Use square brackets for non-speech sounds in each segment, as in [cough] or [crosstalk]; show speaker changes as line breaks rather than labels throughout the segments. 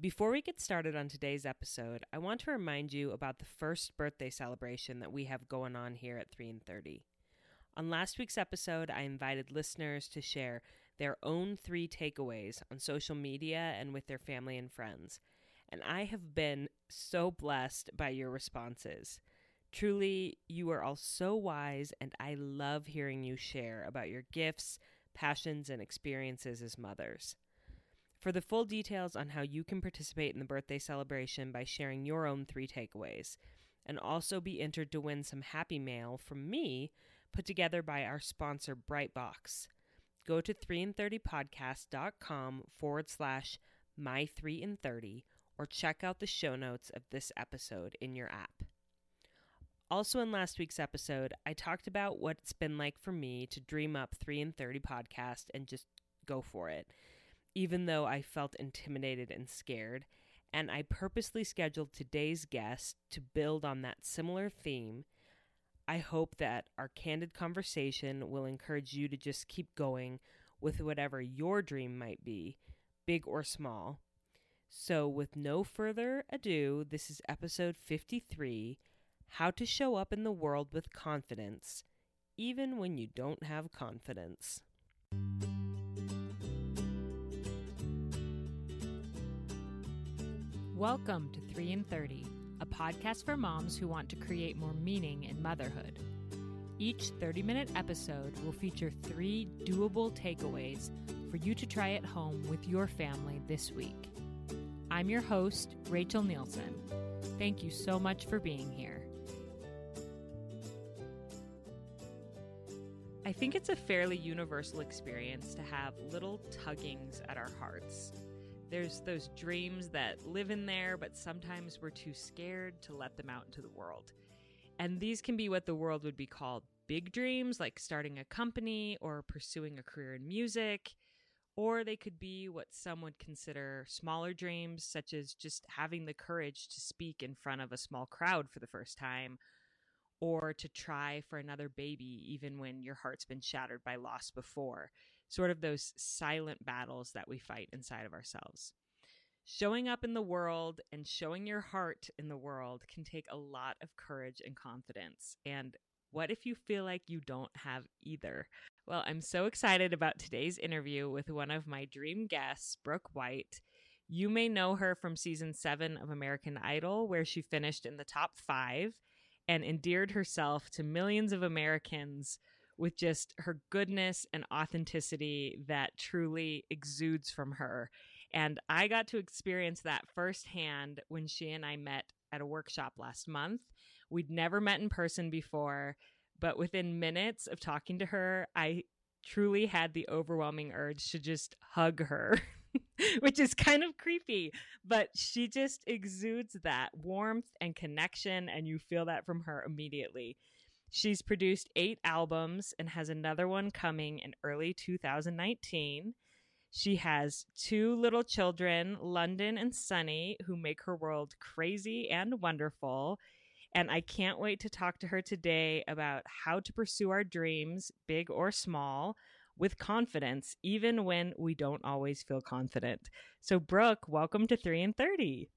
Before we get started on today's episode, I want to remind you about the first birthday celebration that we have going on here at 3 and 30. On last week's episode, I invited listeners to share their own three takeaways on social media and with their family and friends. And I have been so blessed by your responses. Truly, you are all so wise, and I love hearing you share about your gifts, passions, and experiences as mothers. For the full details on how you can participate in the birthday celebration by sharing your own three takeaways, and also be entered to win some happy mail from me put together by our sponsor Brightbox, go to 3and30podcast.com forward slash my 3 and 30 or check out the show notes of this episode in your app. Also, in last week's episode, I talked about what it's been like for me to dream up 3 and 30 podcast and just go for it, even though I felt intimidated and scared. And I purposely scheduled today's guest to build on that similar theme. I hope that our candid conversation will encourage you to just keep going with whatever your dream might be, big or small. So, with no further ado, this is episode 53 how to show up in the world with confidence, even when you don't have confidence. Welcome to 3 and 30, a podcast for moms who want to create more meaning in motherhood. Each 30 minute episode will feature three doable takeaways for you to try at home with your family this week. I'm your host, Rachel Nielsen. Thank you so much for being here. I think it's a fairly universal experience to have little tuggings at our hearts. There's those dreams that live in there, but sometimes we're too scared to let them out into the world. And these can be what the world would be called big dreams, like starting a company or pursuing a career in music. Or they could be what some would consider smaller dreams, such as just having the courage to speak in front of a small crowd for the first time or to try for another baby, even when your heart's been shattered by loss before. Sort of those silent battles that we fight inside of ourselves. Showing up in the world and showing your heart in the world can take a lot of courage and confidence. And what if you feel like you don't have either? Well, I'm so excited about today's interview with one of my dream guests, Brooke White. You may know her from season seven of American Idol, where she finished in the top five and endeared herself to millions of Americans with just her goodness and authenticity that truly exudes from her. And I got to experience that firsthand when she and I met at a workshop last month. We'd never met in person before, but within minutes of talking to her, I truly had the overwhelming urge to just hug her. [laughs] which is kind of creepy, but she just exudes that warmth and connection, and you feel that from her immediately. She's produced eight albums and has another one coming in early 2019. She has two little children, London and Sunny, who make her world crazy and wonderful. And I can't wait to talk to her today about how to pursue our dreams, big or small, with confidence, even when we don't always feel confident. So, Brooke, welcome to 3 and 30.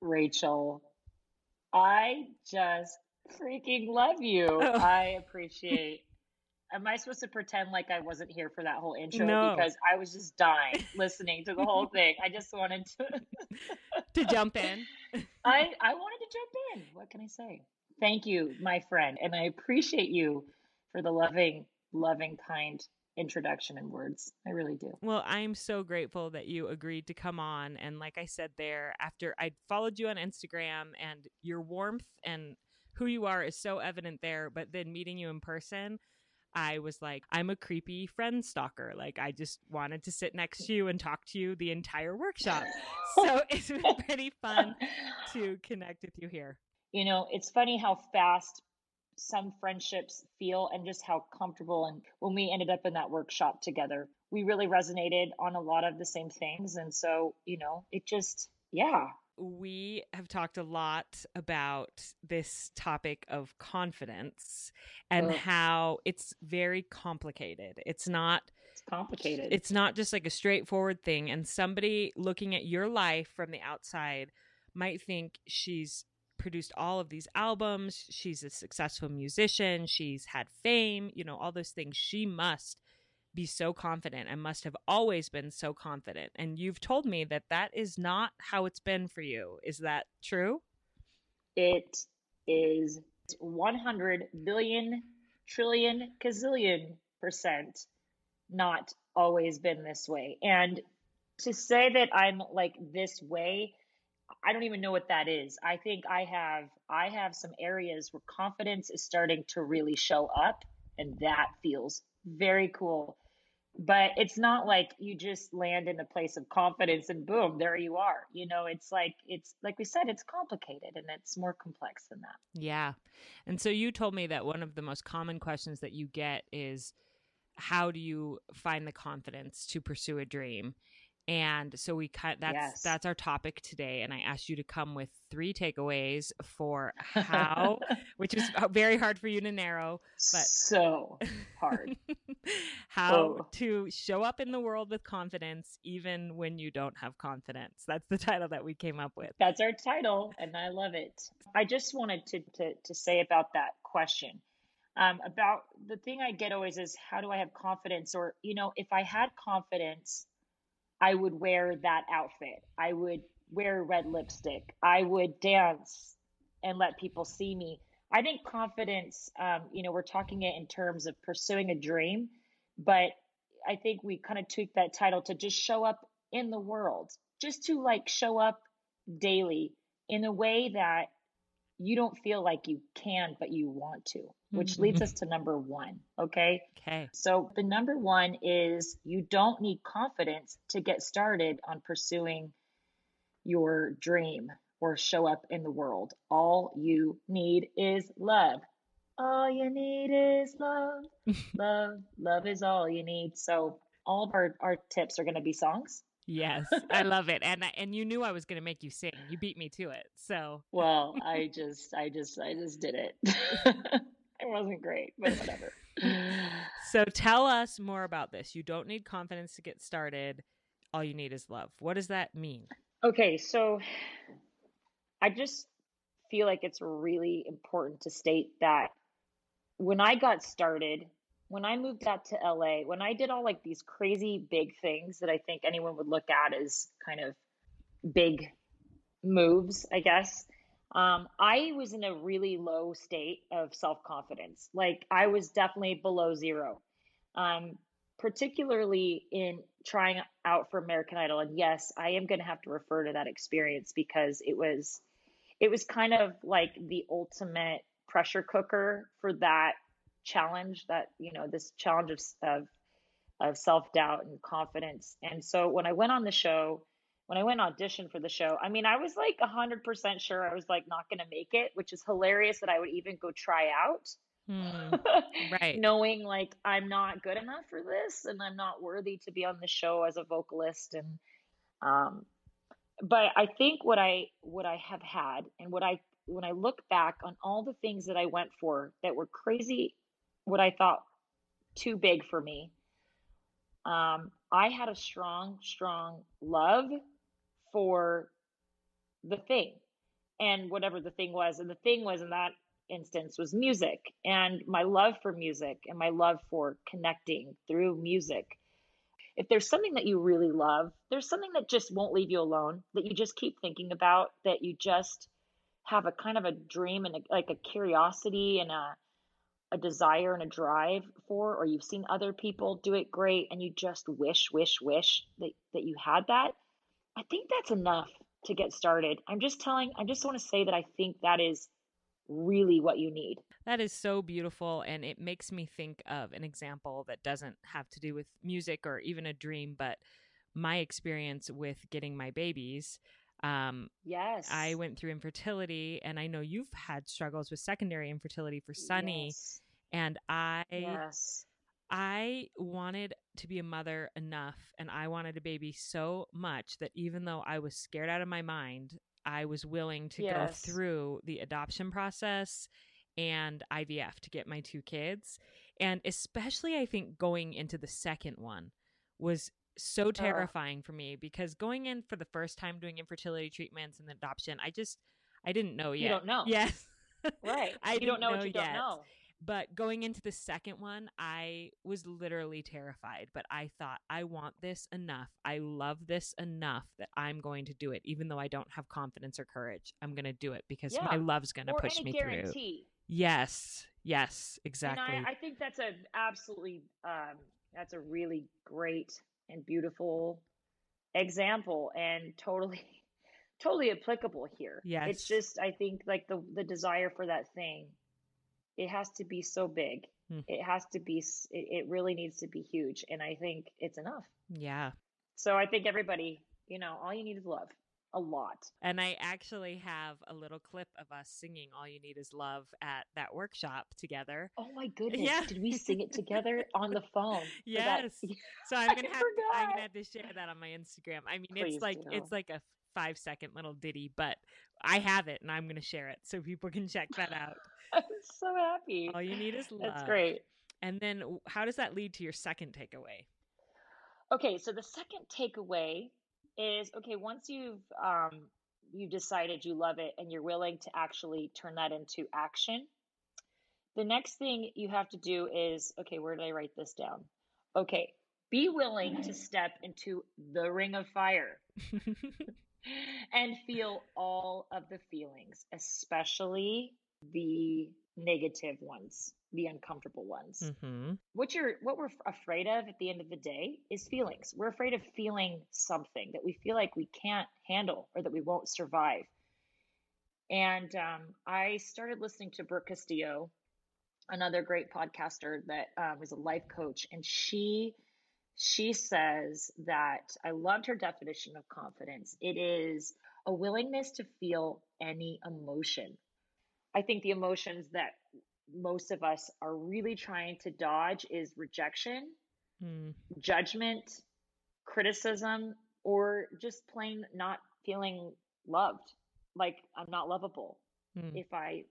Rachel, I just freaking love you. Oh. [laughs] I appreciate. Am I supposed to pretend like I wasn't here for that whole intro? No. Because I was just dying [laughs] listening to the whole thing. I just wanted to [laughs]
to jump in.
I I wanted to jump in. What can I say? Thank you, my friend, and I appreciate you for the loving, loving, kind introduction and words. I really do.
Well, I'm so grateful that you agreed to come on. And like I said there, after I followed you on Instagram and your warmth and who you are is so evident there, but then meeting you in person, I was like, I'm a creepy friend stalker. Like, I just wanted to sit next to you and talk to you the entire workshop. [laughs] so it's been pretty fun to connect with you here.
You know, it's funny how fast some friendships feel and just how comfortable and when we ended up in that workshop together we really resonated on a lot of the same things and so you know it just yeah
we have talked a lot about this topic of confidence and Ugh. how it's very complicated. It's not
It's complicated.
It's not just like a straightforward thing. And somebody looking at your life from the outside might think she's produced all of these albums. She's a successful musician. She's had fame, you know, all those things. She must be so confident and must have always been so confident. And you've told me that that is not how it's been for you. Is that true?
It is 100 billion, trillion, gazillion percent not always been this way. And to say that I'm like this way, I don't even know what that is. I think I have I have some areas where confidence is starting to really show up and that feels very cool. But it's not like you just land in a place of confidence and boom, there you are. You know, it's like it's like we said it's complicated and it's more complex than that.
Yeah. And so you told me that one of the most common questions that you get is how do you find the confidence to pursue a dream? And so we cut that's yes. that's our topic today and I asked you to come with three takeaways for how [laughs] which is very hard for you to narrow but
so hard. [laughs]
how oh. to show up in the world with confidence even when you don't have confidence. That's the title that we came up with.
That's our title and I love it. I just wanted to to to say about that question. Um, about the thing I get always is how do I have confidence or you know if I had confidence I would wear that outfit. I would wear red lipstick. I would dance and let people see me. I think confidence, um, you know, we're talking it in terms of pursuing a dream, but I think we kind of took that title to just show up in the world, just to like show up daily in a way that you don't feel like you can, but you want to, which mm-hmm. leads us to number one. Okay.
Okay.
So the number one is you don't need confidence to get started on pursuing your dream or show up in the world. All you need is love. All you need is love. [laughs] love. Love is all you need. So all of our, our tips are going to be songs.
Yes, I love it, and and you knew I was going to make you sing. You beat me to it. So
well, I just, I just, I just did it. [laughs] it wasn't great, but whatever.
so tell us more about this. You don't need confidence to get started. All you need is love. What does that mean?
Okay, so I just feel like it's really important to state that when I got started, when I moved out to LA, when I did all like these crazy big things that I think anyone would look at as kind of big moves, I guess, um, I was in a really low state of self confidence. Like I was definitely below zero, um, particularly in trying out for American Idol. And yes, I am going to have to refer to that experience because it was, it was kind of like the ultimate pressure cooker for that challenge that you know this challenge of of, of self doubt and confidence. And so when I went on the show, when I went audition for the show, I mean, I was like hundred percent sure I was like not going to make it, which is hilarious that I would even go try out.
Hmm. [laughs] right.
Knowing like I'm not good enough for this and I'm not worthy to be on the show as a vocalist and um but I think what I what I have had and what I when I look back on all the things that I went for that were crazy what I thought too big for me. Um, I had a strong, strong love for the thing and whatever the thing was. And the thing was in that instance was music and my love for music and my love for connecting through music. If there's something that you really love, there's something that just won't leave you alone, that you just keep thinking about, that you just have a kind of a dream and a, like a curiosity and a a desire and a drive for, or you've seen other people do it great and you just wish, wish, wish that, that you had that, I think that's enough to get started. I'm just telling, I just want to say that I think that is really what you need.
That is so beautiful. And it makes me think of an example that doesn't have to do with music or even a dream, but my experience with getting my babies. Um,
yes.
I went through infertility, and I know you've had struggles with secondary infertility for Sunny. Yes. And I,
yes.
I wanted to be a mother enough, and I wanted a baby so much that even though I was scared out of my mind, I was willing to yes. go through the adoption process and IVF to get my two kids. And especially, I think going into the second one was so terrifying for me because going in for the first time doing infertility treatments and adoption, I just, I didn't know yet.
You don't know.
Yes.
Right. [laughs]
I
you don't know,
know
what you
yet.
don't know.
But going into the second one, I was literally terrified. But I thought, I want this enough. I love this enough that I'm going to do it, even though I don't have confidence or courage. I'm going to do it because
Yeah.
my love's going to push me through. Yes, yes, exactly.
And I, I think that's a absolutely um, that's a really great and beautiful example and totally [laughs] totally applicable here.
Yes.
It's just I think like the the desire for that thing, it has to be so big.
Hmm.
It has to be it, it really needs to be huge and I think it's enough.
yeah.
So I think everybody, you know, all you need is love. A lot.
And I actually have a little clip of us singing All You Need Is Love at that workshop together.
Oh my goodness.
Yeah.
Did we sing it together [laughs] on the phone? for that-
Yes. [laughs] So I'm gonna have to, I'm gonna have to share that on my Instagram. I mean,
Please
it's like
do.
it's like a five second little ditty, but I have it and I'm gonna share it so people can check that out. [laughs]
I'm so happy.
All you need is love.
That's great.
And then, how does that lead to your second takeaway?
Okay, so the second takeaway is okay, once you've um you decided you love it and you're willing to actually turn that into action, the next thing you have to do is okay, where did I write this down? Okay, be willing to step into the ring of fire [laughs] and feel all of the feelings, especially the negative ones, the uncomfortable ones.
Hmm
what you're what we're afraid of at the end of the day is feelings. We're afraid of feeling something that we feel like we can't handle or that we won't survive. And um, i started listening to brooke castillo another great podcaster that um, is a life coach and she she says that i loved her definition of confidence it is a willingness to feel any emotion i think the emotions that most of us are really trying to dodge is rejection,
Mm.
judgment, criticism, or just plain not feeling loved. Like I'm not lovable.
Mm.
If I,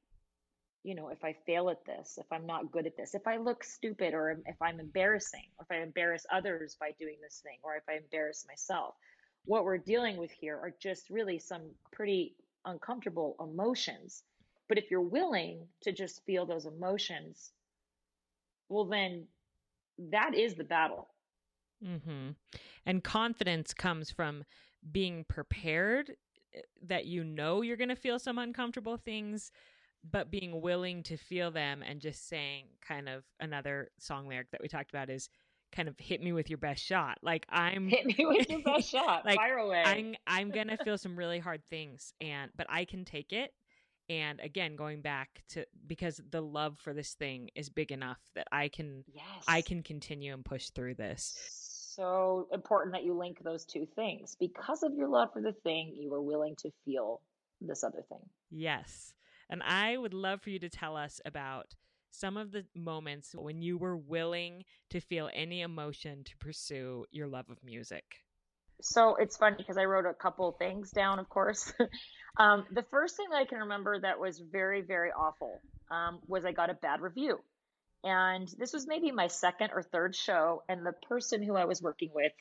you know, if I fail at this, if I'm not good at this, if I look stupid, or if I'm embarrassing, or if I embarrass others by doing this thing, or if I embarrass myself. What we're dealing with here are just really some pretty uncomfortable emotions. But if you're willing to just feel those emotions, well, then that is the battle.
Mm-hmm. And confidence comes from being prepared eh, that you know you're going to feel some uncomfortable things, but being willing to feel them and just saying, kind of another song lyric that we talked about is kind of hit me with your best shot. Like I'm
Hit me with your best [laughs] shot.
Like,
Fire away.
I'm I'm [laughs] gonna feel some really hard things, and but I can take it. And again, going back to because the love for this thing is big enough that I can
yes.
I can continue and push through this.
So important that you link those two things. Because of your love for the thing, you are willing to feel this other thing.
Yes, and I would love for you to tell us about some of the moments when you were willing to feel any emotion to pursue your love of music.
So it's funny because I wrote a couple things down, of course. [laughs] um, the first thing that I can remember that was very, very awful um, was I got a bad review. And this was maybe my second or third show, and the person who I was working with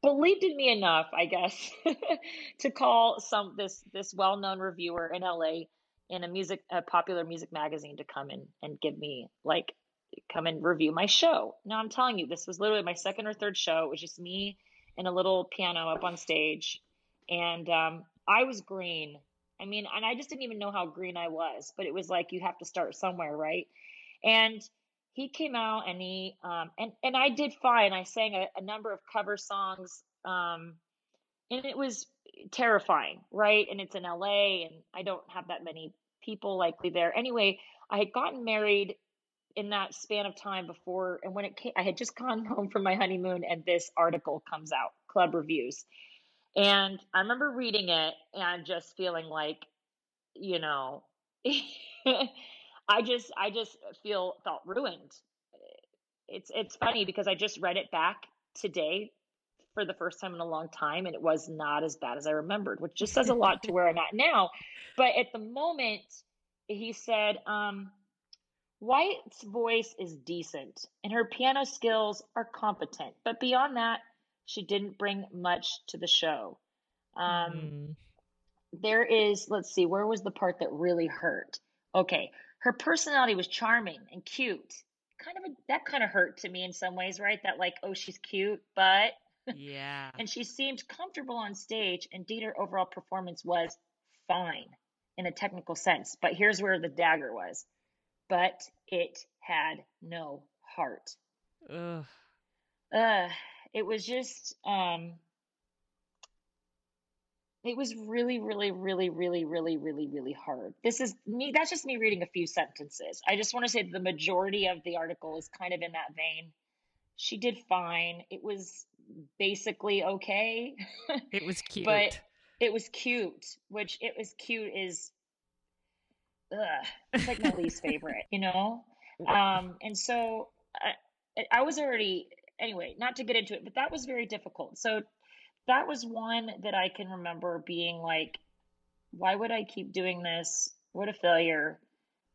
believed in me enough, I guess, [laughs] to call some this this well known reviewer in LA in a music a popular music magazine to come in and give me like come and review my show. Now I'm telling you, this was literally my second or third show. It was just me and a little piano up on stage, and um, I was green. I mean, and I just didn't even know how green I was, but it was like you have to start somewhere, right? And he came out and he um, and and I did fine. I sang a, a number of cover songs, um, and it was terrifying, right? And it's in LA, and I don't have that many people likely there. Anyway, I had gotten married in that span of time before, and when it came, I had just gone [laughs] home from my honeymoon, and this article comes out, Club Reviews, and I remember reading it and just feeling like, you know. [laughs] I just I just feel felt ruined. It's it's funny because I just read it back today for the first time in a long time and it was not as bad as I remembered, which just says a lot to [laughs] where I'm at now. But at the moment, he said, um, White's voice is decent and her piano skills are competent, but beyond that, she didn't bring much to the show. Um, mm. There is, let's see, where was the part that really hurt? Okay, her personality was charming and cute. Kind of a, that kind of hurt to me in some ways, right? That like, oh, she's cute, but
yeah.
and she seemed comfortable on stage, and Dieter overall performance was fine in a technical sense. But here's where the dagger was. But it had no heart. Ugh. Uh, it was just um it was really really really really really really really hard this is me that's just me reading a few sentences i just want to say the majority of the article is kind of in that vein she did fine it was basically okay [laughs]
it was cute
but it was cute which it was cute is ugh, it's like my [laughs] least favorite you know um and so I, I was already anyway not to get into it but that was very difficult so that was one that I can remember being like, why would I keep doing this? What a failure.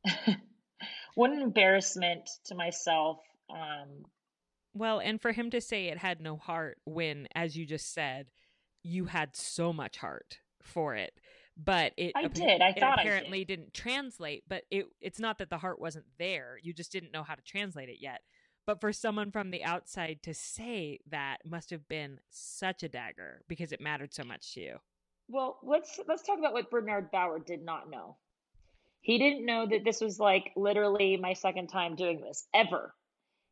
[laughs] what an embarrassment to myself. Um,
well, and for him to say it had no heart when, as you just said, you had so much heart for it. But it
I did. I thought
apparently
I
did. didn't translate. But it it's not that the heart wasn't there. You just didn't know how to translate it yet. But for someone from the outside to say that must have been such a dagger because it mattered so much to you.
Well, let's let's talk about what Bernard Bauer did not know. He didn't know that this was like literally my second time doing this ever.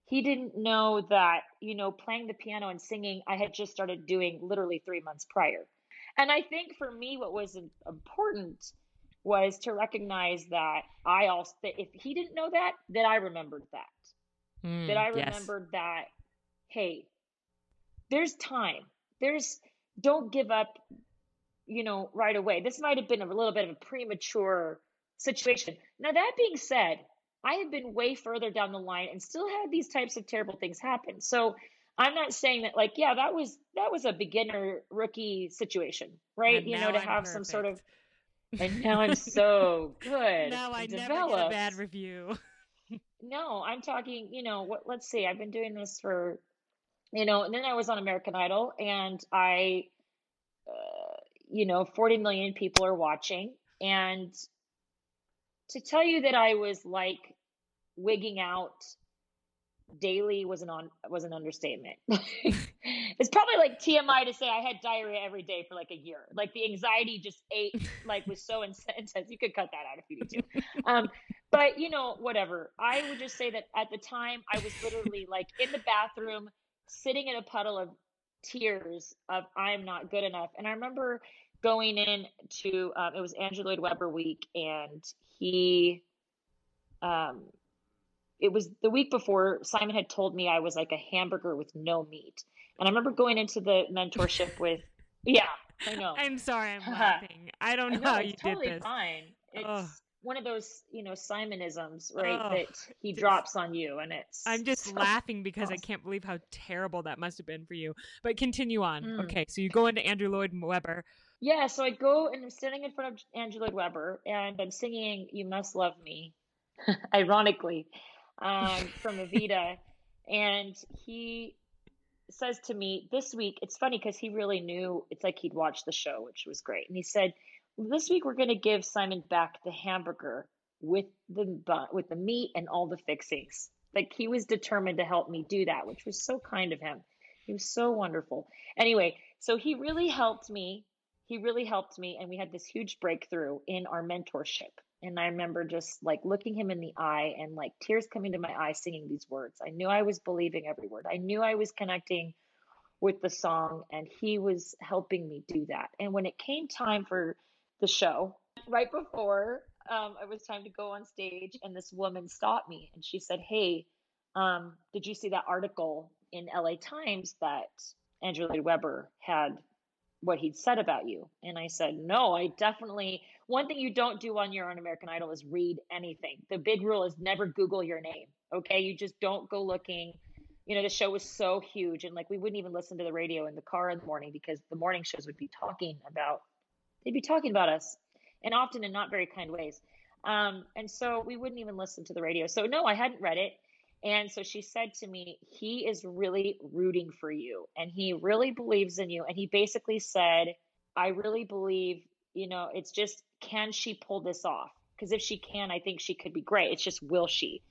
He didn't know that, you know, playing the piano and singing I had just started doing literally 3 months prior. And I think for me what was important was to recognize that I also that if he didn't know that, that I remembered that mm, that I remembered yes. that, hey, there's time. There's, don't give up, you know, right away. This might have been a little bit of a premature situation. Now, that being said, I have been way further down the line and still had these types of terrible things happen. So I'm not saying that like, yeah, that was that was a beginner rookie situation, right?
And
you know, to
I'm
have
perfect.
some sort of and now I'm [laughs] so good.
Now I developed. never get a bad review. [laughs]
No, I'm talking, you know, what let's see, I've been doing this for, you know, and then I was on American Idol and I, uh, you know, 40 million people are watching. And to tell you that I was like wigging out daily was an on was an understatement. [laughs] it's probably like TMI to say I had diarrhea every day for like a year. Like the anxiety just ate like was so [laughs] intense. You could cut that out if you need to. Um, but you know, whatever. I would just say that at the time I was literally like in the bathroom, sitting in a puddle of tears of I'm not good enough. And I remember going in to um, it was Andrew Lloyd Webber week, and he, um, it was the week before Simon had told me I was like a hamburger with no meat, and I remember going into the mentorship [laughs] with, yeah, I know.
I'm sorry, I'm [laughs] laughing. I don't know, know how you
totally
did this.
Fine. It's Ugh one of those, you know, Simonisms, right? Oh, that he drops on you, and it's.
I'm just so [laughs] laughing because awesome. I can't believe how terrible that must have been for you. But continue on. Mm. Okay, so you go into Andrew Lloyd Webber.
Yeah, so I go and I'm standing in front of Andrew Lloyd Webber, and I'm singing "You Must Love Me," [laughs] ironically, um, [laughs] from Evita, and he says to me this week. It's funny because he really knew. It's like he'd watched the show, which was great, and he said this week we're going to give Simon back the hamburger with the with the meat and all the fixings. Like he was determined to help me do that, which was so kind of him. He was so wonderful. Anyway, so he really helped me. He really helped me, and we had this huge breakthrough in our mentorship. And I remember just like looking him in the eye and like tears coming to my eyes singing these words. I knew I was believing every word. I knew I was connecting with the song, and he was helping me do that. And when it came time for the show. Right before um, it was time to go on stage, and this woman stopped me and she said, Hey, um, did you see that article in LA Times that Andrew Lloyd Webber had what he'd said about you? And I said, No, I definitely. One thing you don't do on your own American Idol is read anything. The big rule is never Google your name. Okay. You just don't go looking. You know, the show was so huge, and like we wouldn't even listen to the radio in the car in the morning because the morning shows would be talking about they'd be talking about us and often in not very kind ways. Um, and so we wouldn't even listen to the radio. So no, I hadn't read it. And so she said to me, he is really rooting for you and he really believes in you. And he basically said, I really believe, you know, it's just, can she pull this off? Because if she can, I think she could be great. It's just, will she?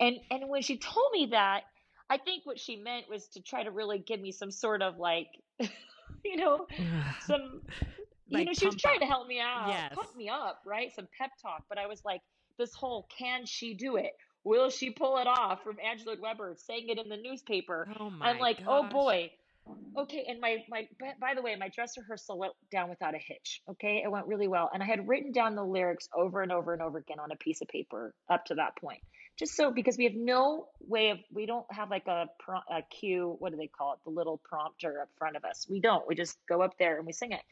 And, and when she told me that, I think what she meant was to try to really give me some sort of like, [laughs] you know, [sighs] some, like you know, she was trying up. to help me out, yes. pump me up, right? Some pep talk. But I was like, this whole, can she do it? Will she pull it off from Andrew Lloyd Webber saying it in the newspaper?
Oh my
I'm like, oh,
gosh.
oh boy. Okay, and my my by the way, my dress rehearsal went down without a hitch. Okay, it went really well, and I had written down the lyrics over and over and over again on a piece of paper up to that point, just so because we have no way of we don't have like a, a cue. What do they call it? The little prompter up front of us. We don't. We just go up there and we sing it.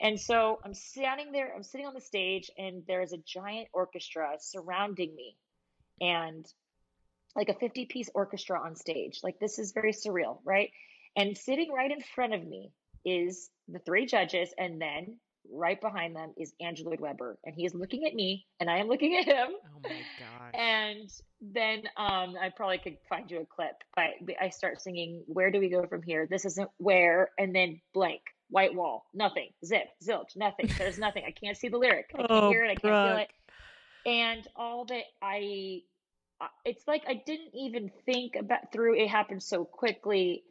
And so I'm standing there. I'm sitting on the stage, and there's a giant orchestra surrounding me and like a 50 piece orchestra on stage. Like this is very surreal, right? And sitting right in front of me is the three judges, and then right behind them is Andrew Lloyd Webber, and he is looking at me, and I am looking at him.
Oh my god!
And then um, I probably could find you a clip, but I start singing, "Where do we go from here? This isn't where," and then blank, white wall, nothing, zip, zilch, nothing. There's nothing. I can't see the lyric. I can't oh, hear it. I can't feel it and all that I uh, it's like I didn't even think about through it happened so quickly.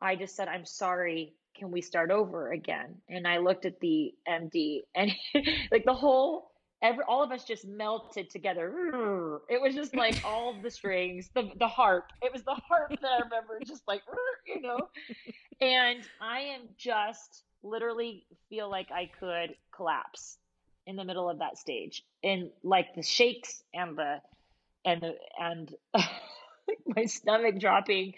I just said, I'm sorry. Can we start over again? And I looked at the MD [laughs] and [laughs] like the whole every all of us just melted together. It was just like all the strings, the the harp. It was the harp that I remember just like you know. And I am just literally feel like I could collapse in the middle of that stage. And like the shakes and the and the and [laughs] my stomach dropping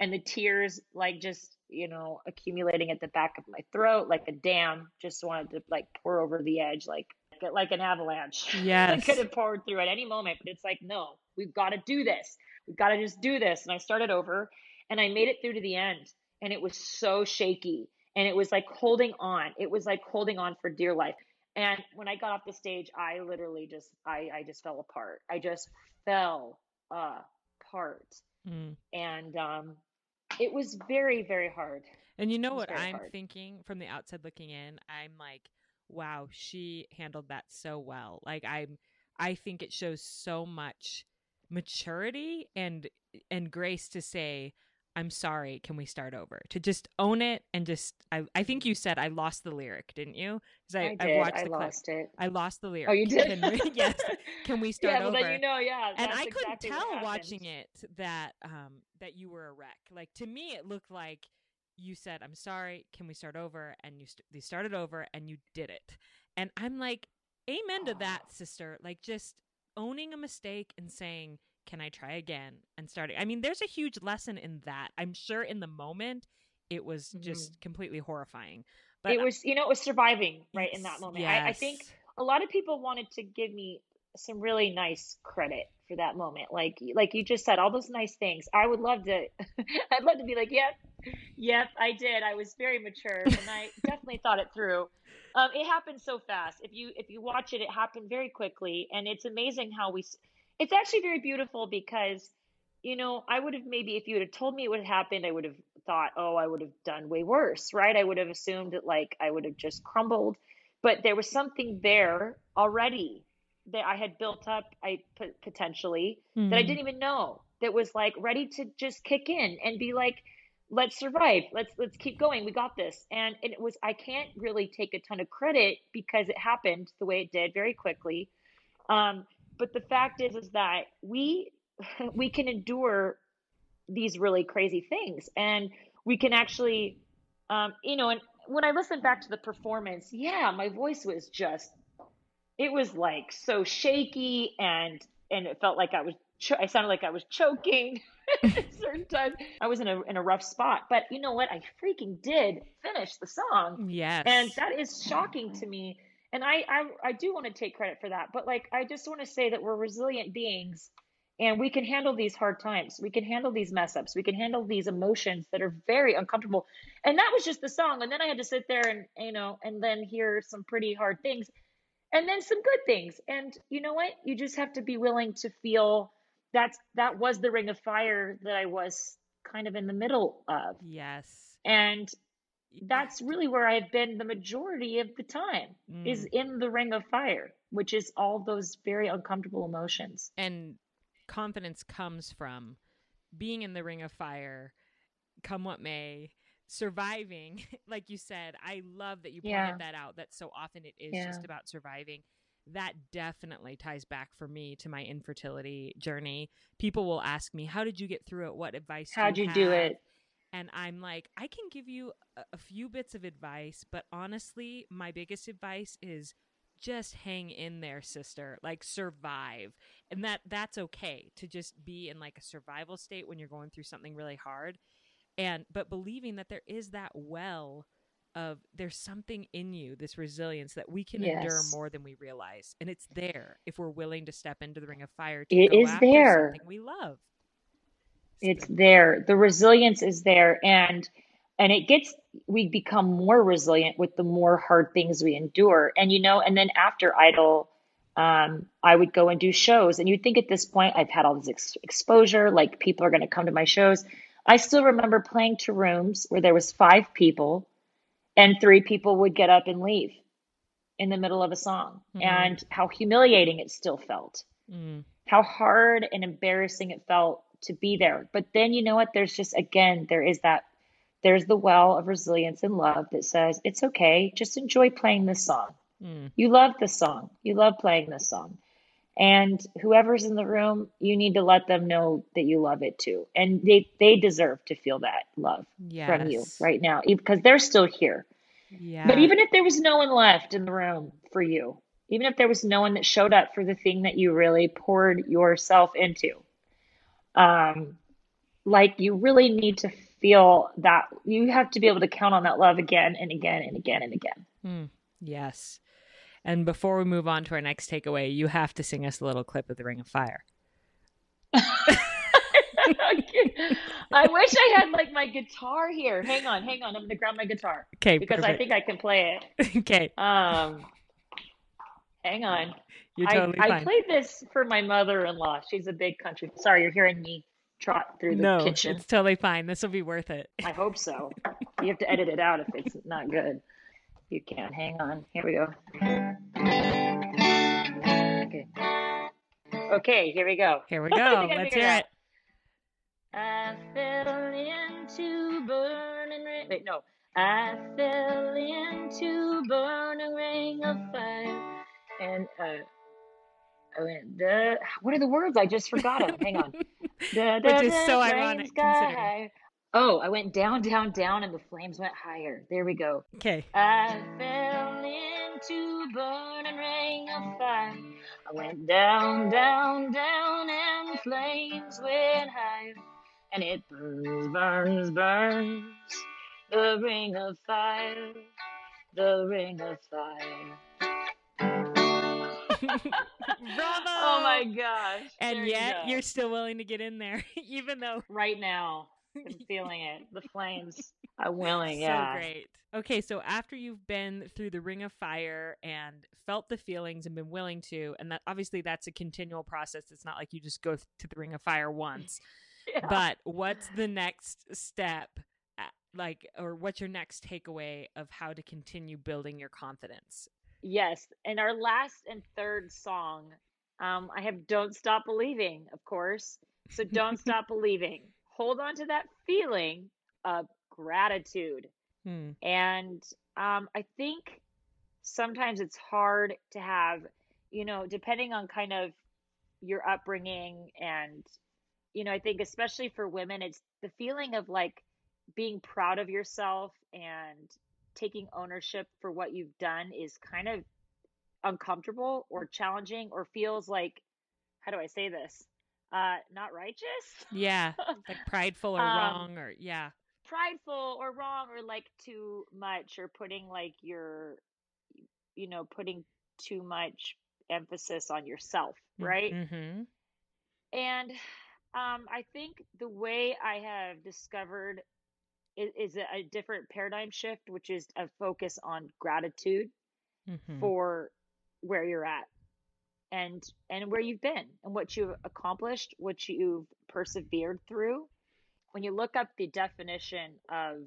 and the tears like just you know accumulating at the back of my throat like a dam. Just wanted to like pour over the edge like like an avalanche. [laughs]
Yes
i could have poured through at any moment but it's like no we've got to do this. We've got to just do this. And i started over and i made it through to the end and it was so shaky and it was like holding on. It was like holding on for dear life and when I got off the stage, I literally just I I just fell apart. I just fell apart. Mm. And um it was very very hard.
And you know what I'm hard. thinking from the outside looking in? I'm like, wow, she handled that so well. Like I'm I think it shows so much maturity and and grace to say I'm sorry, can we start over? To just own it and just I I think you said I lost the lyric, didn't you?
Because I, I, I watched I the lost clip. it.
I lost the lyric.
Oh, you did?
Can we, [laughs] yes. Can we [laughs] start
yeah,
over?
Yeah, you know, yeah.
And I couldn't tell watching it that um that you were a wreck. Like to me, it looked like you said, "I'm sorry, can we start over?" And you st- they started over, and you did it. And I'm like, "Amen Aww. to that, sister." Like just owning a mistake and saying can I try again and starting? I mean, there's a huge lesson in that. I'm sure in the moment it was mm-hmm. just completely horrifying.
But it was, you know, it was surviving right in that moment. Yes. I, I think a lot of people wanted to give me some really nice credit for that moment. Like, like you just said, all those nice things. I would love to, [laughs] I'd love to be like, yep, yep, I did. I was very mature and I [laughs] definitely thought it through. Um, it happened so fast. If you if you watch it, it happened very quickly, and it's amazing how we it's actually very beautiful because, you know, I would have maybe if you had told me it would have happened, I would have thought, oh, I would have done way worse, right? I would have assumed that like I would have just crumbled. But there was something there already that I had built up, I potentially mm-hmm. that I hmm. didn't even know that was like ready to just kick in and be like, let's survive. Let's let's keep going. We got this. And it was I can't really take a ton of credit because it happened the way it did very quickly. Um, but the fact is is that we [laughs] we can endure these really crazy things. And we can actually um, you know and when i listen back to the performance yeah my voice was just it was like so shaky and and it felt like i was cho- i sounded like i was choking [laughs] at certain times i was in a in a rough spot but you know what? I freaking did finish the song.
Yes.
And that is shocking to me and I, I I do want to take credit for that, but like I just want to say that we're resilient beings and we can handle these hard times. We can handle these mess ups. We can handle these emotions that are very uncomfortable. And that was just the song. And then I had to sit there and you know, and then hear some pretty hard things. and then some good things. And you know what? You just have to be willing to feel that's that was the ring of fire that I was kind of in the middle of.
Yes.
And that's really where I've been the majority of the time mm. is in the ring of fire, which is all those very uncomfortable emotions.
And confidence comes from being in the ring of fire, come what may, surviving. [laughs] like you said, I love that you pointed yeah. that out. That so often it is yeah. just about surviving. That definitely ties back for me to my infertility journey. People will ask me, "How did you get through it? What advice?
How'd
you,
you do it?"
And I'm like, I can give you a, a few bits of advice, but honestly, my biggest advice is just hang in there sister like survive. And that that's okay to just be in like a survival state when you're going through something really hard. And but believing that there is that well of there's something in you this resilience that we can yes. endure more than we realize. And it's there if we're willing to step into the ring of fire to
it is there.
something we love
it's there. The resilience is there. And and it gets we become more resilient with the more hard things we endure. And you know and then after idol um, i would go and do shows. And you'd think at this point i've had all this ex- exposure like people are going to come to my shows. I still remember playing to rooms where there was five people and three people would get up and leave in the middle of a song. Mm-hmm. and how humiliating it still felt. Mm. how hard and embarrassing it felt to be there. But then you know what? There's just again there is that there's the well of resilience and love that says it's okay. Just enjoy playing this song. Mm. you love this song. You love playing this song. And whoever's in the room you need to let them know that you love it too. And they they deserve to feel that love yes. from you right now because they're still here. Yeah. but even if there was no one left in the room for you even if there was no one that showed up for the thing that you really poured yourself into um like you really need to feel that you have to be able to count on that love again and again and again and again.
Mm, yes. And before we move on to our next takeaway, you have to sing us a little clip of the Ring of Fire. [laughs] [laughs]
I wish I had like my guitar here. Hang on, hang on. I'm gonna grab my guitar.
Okay.
Because perfect. I think I can play
it. [laughs] okay.
Um hang on.
You're totally
I,
fine.
I played this for my mother in law. She's a big country. Sorry, you're hearing me trot through the
no,
kitchen.
It's totally fine. This will be worth it.
I hope so. You have to edit it out if it's not good. You can. not Hang on. Here we go. Okay. Okay, here we go.
Here we go. Let's hear it.
I fell into burning rain. Wait, no. I fell into burning ring of fire. And uh Oh, the, what are the words? I just forgot them. Hang on. [laughs]
Da, da, Which is so ironic.
Oh, I went down, down, down, and the flames went higher. There we go.
Okay.
I fell into burning ring of fire. I went down, down, down, and the flames went higher. And it burns, burns, burns. The ring of fire. The ring of fire.
Bravo! [laughs]
Oh my gosh.
And there yet you are still willing to get in there, [laughs] even though
right now I'm [laughs] feeling it. The flames. I'm willing,
so
yeah.
So great. Okay, so after you've been through the ring of fire and felt the feelings and been willing to, and that obviously that's a continual process. It's not like you just go to the ring of fire once. yeah. But what's the next step? Like, or what's your next takeaway of how to continue building your confidence
Yes, and our last and third song, um, I have "Don't Stop Believing," of course. So don't [laughs] stop believing. Hold on to that feeling of gratitude, hmm. and um, I think sometimes it's hard to have, you know, depending on kind of your upbringing and you know, I think especially for women, it's the feeling of like being proud of yourself and taking ownership for what you've done is kind of uncomfortable or challenging or feels like how do I say this? Uh not righteous?
Yeah. [laughs] Like prideful or um, wrong or yeah.
Prideful or wrong or like too much or putting like your you know, putting too much emphasis on yourself, right?
Mm-hmm.
And um I think the way I have discovered is, is a, different paradigm shift, which is a focus on gratitude mm-hmm. for where you're at and and where you've been and what you've accomplished, what you've persevered through. When you look up the definition of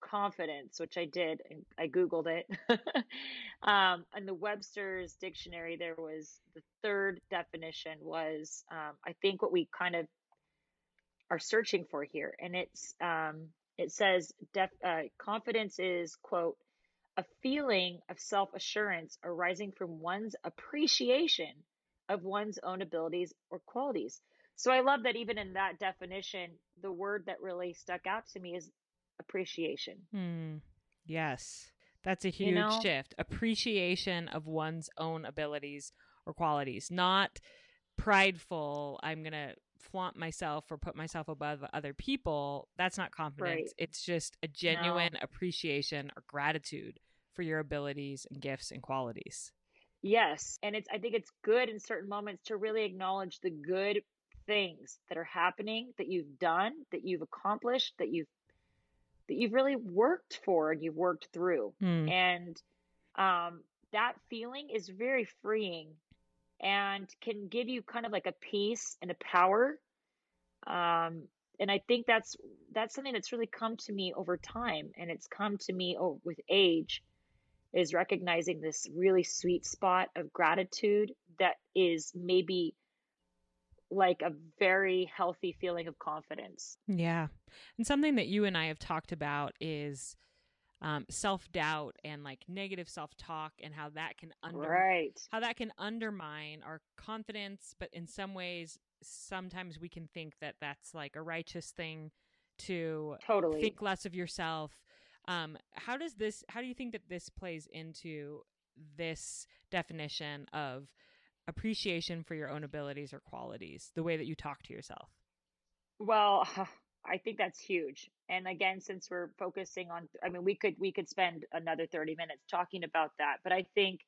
confidence, which I did, and I googled it, [laughs] um, in the Webster's dictionary, there was the third definition was um, I think what we kind of are searching for here, and it's um, it says def, uh, confidence is quote a feeling of self assurance arising from one's appreciation of one's own abilities or qualities. So I love that even in that definition, the word that really stuck out to me is appreciation.
Hmm. Yes. That's a huge you know? shift. Appreciation of one's own abilities or qualities, not prideful, I'm going to flaunt myself or put myself above other people. That's not confidence. Right. It's just a genuine no. appreciation or gratitude for your abilities and gifts and qualities.
Yes, and it's I think it's good in certain moments to really acknowledge the good things that are happening that you've done, that you've accomplished, that you've that you've really worked for and you've worked through. Mm. And um, that feeling is very freeing and can give you kind of like a peace and a power. Um, and I think that's that's something that's really come to me over time, and it's come to me with age, is recognizing this really sweet spot of gratitude that is maybe like a very healthy feeling of confidence.
Yeah. And something that you and I have talked about is um, self doubt and like negative self talk and how that can under-
right.
how that can undermine our confidence. But in some ways, sometimes we can think that that's like a righteous thing to
totally
think less of yourself. Um, how does this? How do you think that this plays into this definition of appreciation for your own abilities or qualities, the way that you talk to yourself?
Well, [laughs] I think that's huge. And again, since we're focusing on I mean we could we could spend another 30 minutes talking about that, but I think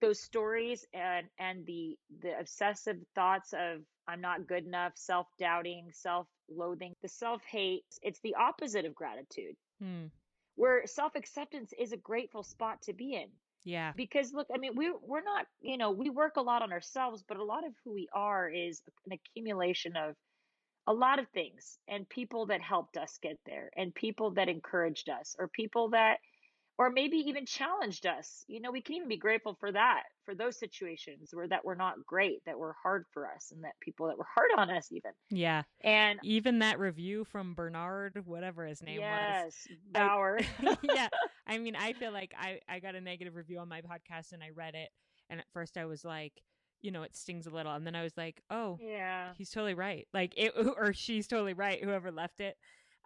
those stories and and the the obsessive thoughts of I'm not good enough, self-doubting, self-loathing, the self-hate, it's the opposite of gratitude. Hmm. Where self-acceptance is a grateful spot to be in.
Yeah.
Because look, I mean, we we're not, you know, we work a lot on ourselves, but a lot of who we are is an accumulation of a lot of things and people that helped us get there and people that encouraged us or people that or maybe even challenged us. You know, we can even be grateful for that, for those situations where that were not great, that were hard for us, and that people that were hard on us, even.
Yeah.
And
even that review from Bernard, whatever his name
yes,
was.
Bauer.
I, [laughs] yeah. [laughs] I mean, I feel like I, I got a negative review on my podcast and I read it. And at first I was like, you know, it stings a little. And then I was like, oh,
yeah,
he's totally right. Like, it, [laughs] or she's totally right, whoever left it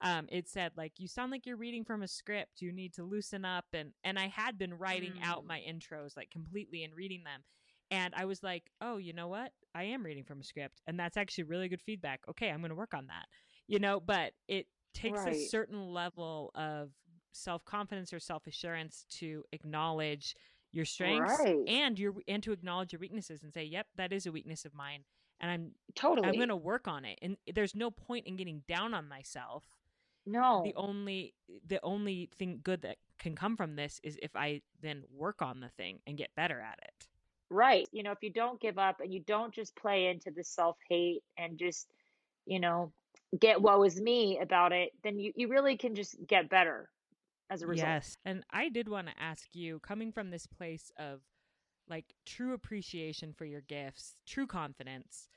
um, it said like you sound like you're reading from a script you need to loosen up and and i had been writing mm. out my intros like completely and reading them and i was like oh you know what i am reading from a script and that's actually really good feedback okay i'm going to work on that you know but it takes right. a certain level of self-confidence or self-assurance to acknowledge your strengths right. and your and to acknowledge your weaknesses and say yep that is a weakness of mine and i'm
totally
i'm going to work on it and there's no point in getting down on myself
no.
The only the only thing good that can come from this is if I then work on the thing and get better at it.
Right. You know, if you don't give up and you don't just play into the self-hate and just, you know, get woe is me about it, then you, you really can just get better as a result.
Yes. And I did want to ask you, coming from this place of like true appreciation for your gifts, true confidence,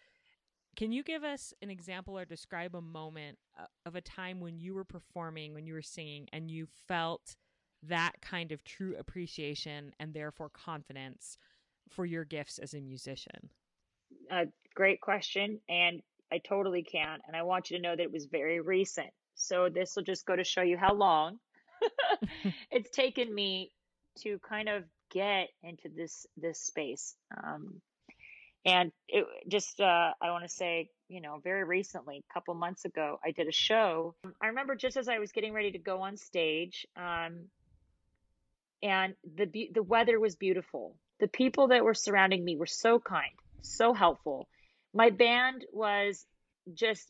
can you give us an example or describe a moment uh, of a time when you were performing, when you were singing, and you felt that kind of true appreciation and therefore confidence for your gifts as a musician?
A great question. And I totally can. And I want you to know that it was very recent. So this will just go to show you how long [laughs] it's taken me to kind of get into this this space. Um, and it just uh, i want to say you know very recently a couple months ago i did a show i remember just as i was getting ready to go on stage um, and the the weather was beautiful the people that were surrounding me were so kind so helpful my band was just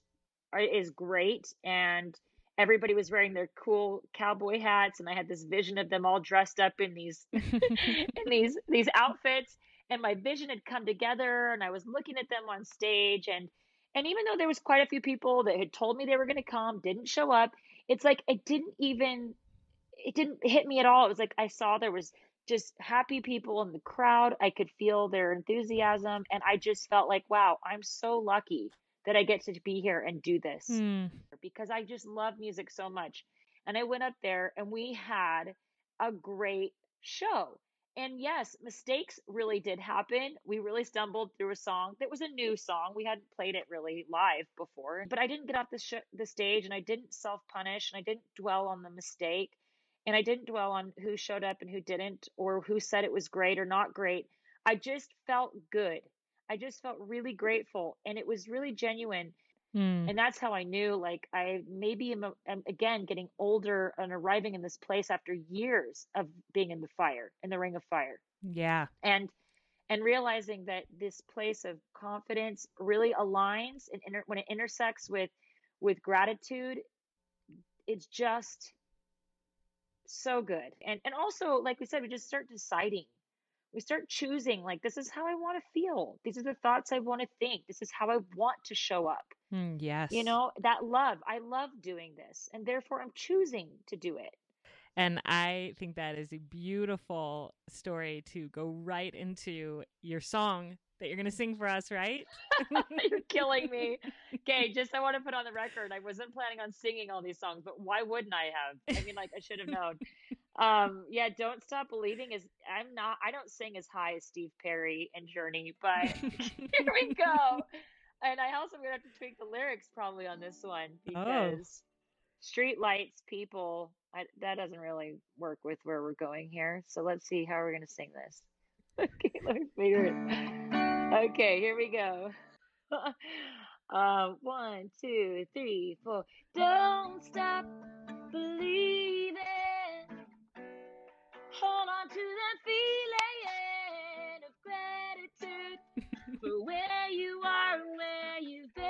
uh, is great and everybody was wearing their cool cowboy hats and i had this vision of them all dressed up in these [laughs] [laughs] in these these outfits and my vision had come together and I was looking at them on stage and and even though there was quite a few people that had told me they were going to come, didn't show up, it's like it didn't even it didn't hit me at all. It was like I saw there was just happy people in the crowd. I could feel their enthusiasm and I just felt like, wow, I'm so lucky that I get to be here and do this mm. because I just love music so much. And I went up there and we had a great show. And yes, mistakes really did happen. We really stumbled through a song that was a new song. We hadn't played it really live before, but I didn't get off the sh- the stage and I didn't self punish and I didn't dwell on the mistake and I didn't dwell on who showed up and who didn't or who said it was great or not great. I just felt good. I just felt really grateful and it was really genuine. Mm. And that's how I knew, like, I maybe am, am, again getting older and arriving in this place after years of being in the fire, in the ring of fire.
Yeah.
And, and realizing that this place of confidence really aligns and inter- when it intersects with, with gratitude, it's just so good. And, and also, like we said, we just start deciding we start choosing like this is how i want to feel these are the thoughts i want to think this is how i want to show up
mm, yes
you know that love i love doing this and therefore i'm choosing to do it
and I think that is a beautiful story to go right into your song that you're going to sing for us, right? [laughs]
you're killing me. [laughs] Okay, just I want to put on the record. I wasn't planning on singing all these songs, but why wouldn't I have? I mean, like I should have known. Um, yeah, don't stop believing is I'm not I don't sing as high as Steve Perry and Journey, but [laughs] here we [laughs] go. And I also gonna have to tweak the lyrics probably on this one because oh. street lights, people, I, that doesn't really work with where we're going here. So let's see how we're gonna sing this. [laughs] okay, let me figure it. Okay, here we go. uh, one, two, three, four. Don't stop believing. On to that feeling of gratitude for where you are and where you've been.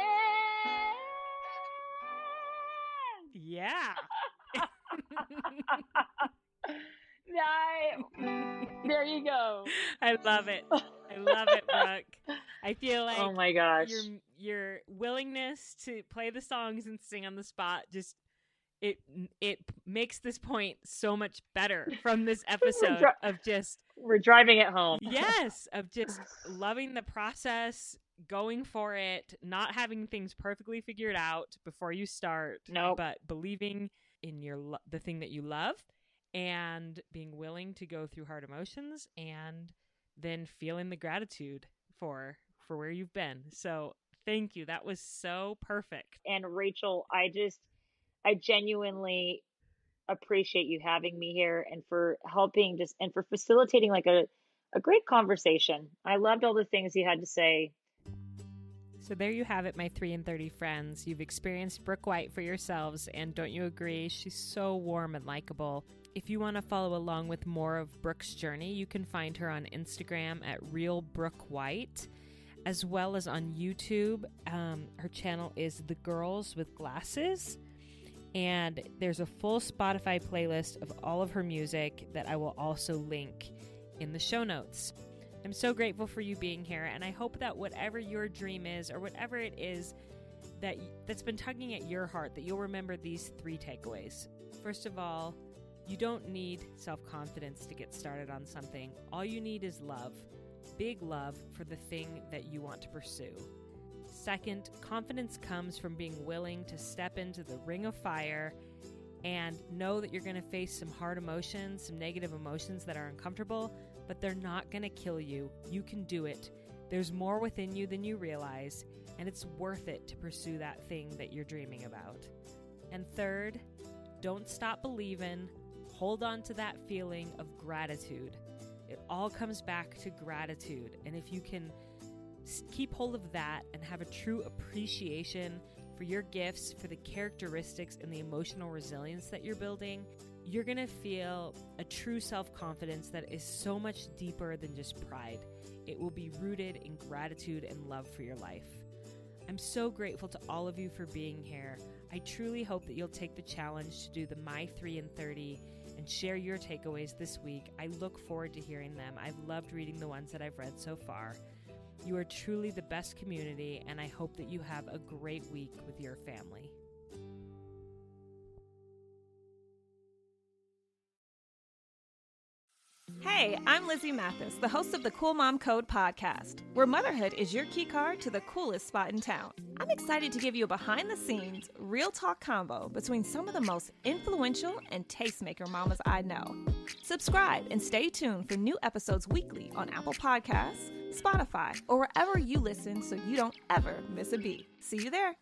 Yeah. [laughs]
I, there you go.
I love it. I love it, Brooke. I feel oh like
oh my gosh,
your your willingness to play the songs and sing on the spot just it it makes this point so much better [laughs] from this episode dri- of just
we're driving it home.
yes, of [laughs] just loving the process, going for it, not having things perfectly figured out before you start,
no,
but believing in your lo- the thing that you love and being willing to go through hard emotions and then feeling the gratitude for for where you've been. So, thank you. That was so perfect.
And Rachel, I just I genuinely appreciate you having me here and for helping just and for facilitating like a a great conversation. I loved all the things you had to say.
So there you have it, my 3 and 30 friends. You've experienced Brooke White for yourselves, and don't you agree? She's so warm and likable. If you want to follow along with more of Brooke's journey, you can find her on Instagram at Real Brooke White, as well as on YouTube. Um, her channel is The Girls with Glasses. And there's a full Spotify playlist of all of her music that I will also link in the show notes. I'm so grateful for you being here, and I hope that whatever your dream is, or whatever it is that that's been tugging at your heart, that you'll remember these three takeaways. First of all, you don't need self confidence to get started on something. All you need is love, big love for the thing that you want to pursue. Second, confidence comes from being willing to step into the ring of fire and know that you're going to face some hard emotions, some negative emotions that are uncomfortable, but they're not going to kill you. You can do it. There's more within you than you realize, and it's worth it to pursue that thing that you're dreaming about. And third, don't stop believing. Hold on to that feeling of gratitude. It all comes back to gratitude. And if you can keep hold of that and have a true appreciation for your gifts, for the characteristics and the emotional resilience that you're building, you're going to feel a true self confidence that is so much deeper than just pride. It will be rooted in gratitude and love for your life. I'm so grateful to all of you for being here. I truly hope that you'll take the challenge to do the My 3 and 30 and share your takeaways this week. I look forward to hearing them. I've loved reading the ones that I've read so far. You are truly the best community, and I hope that you have a great week with your family.
Hey, I'm Lizzie Mathis, the host of the Cool Mom Code podcast, where motherhood is your key card to the coolest spot in town. I'm excited to give you a behind the scenes, real talk combo between some of the most influential and tastemaker mamas I know. Subscribe and stay tuned for new episodes weekly on Apple Podcasts, Spotify, or wherever you listen so you don't ever miss a beat. See you there.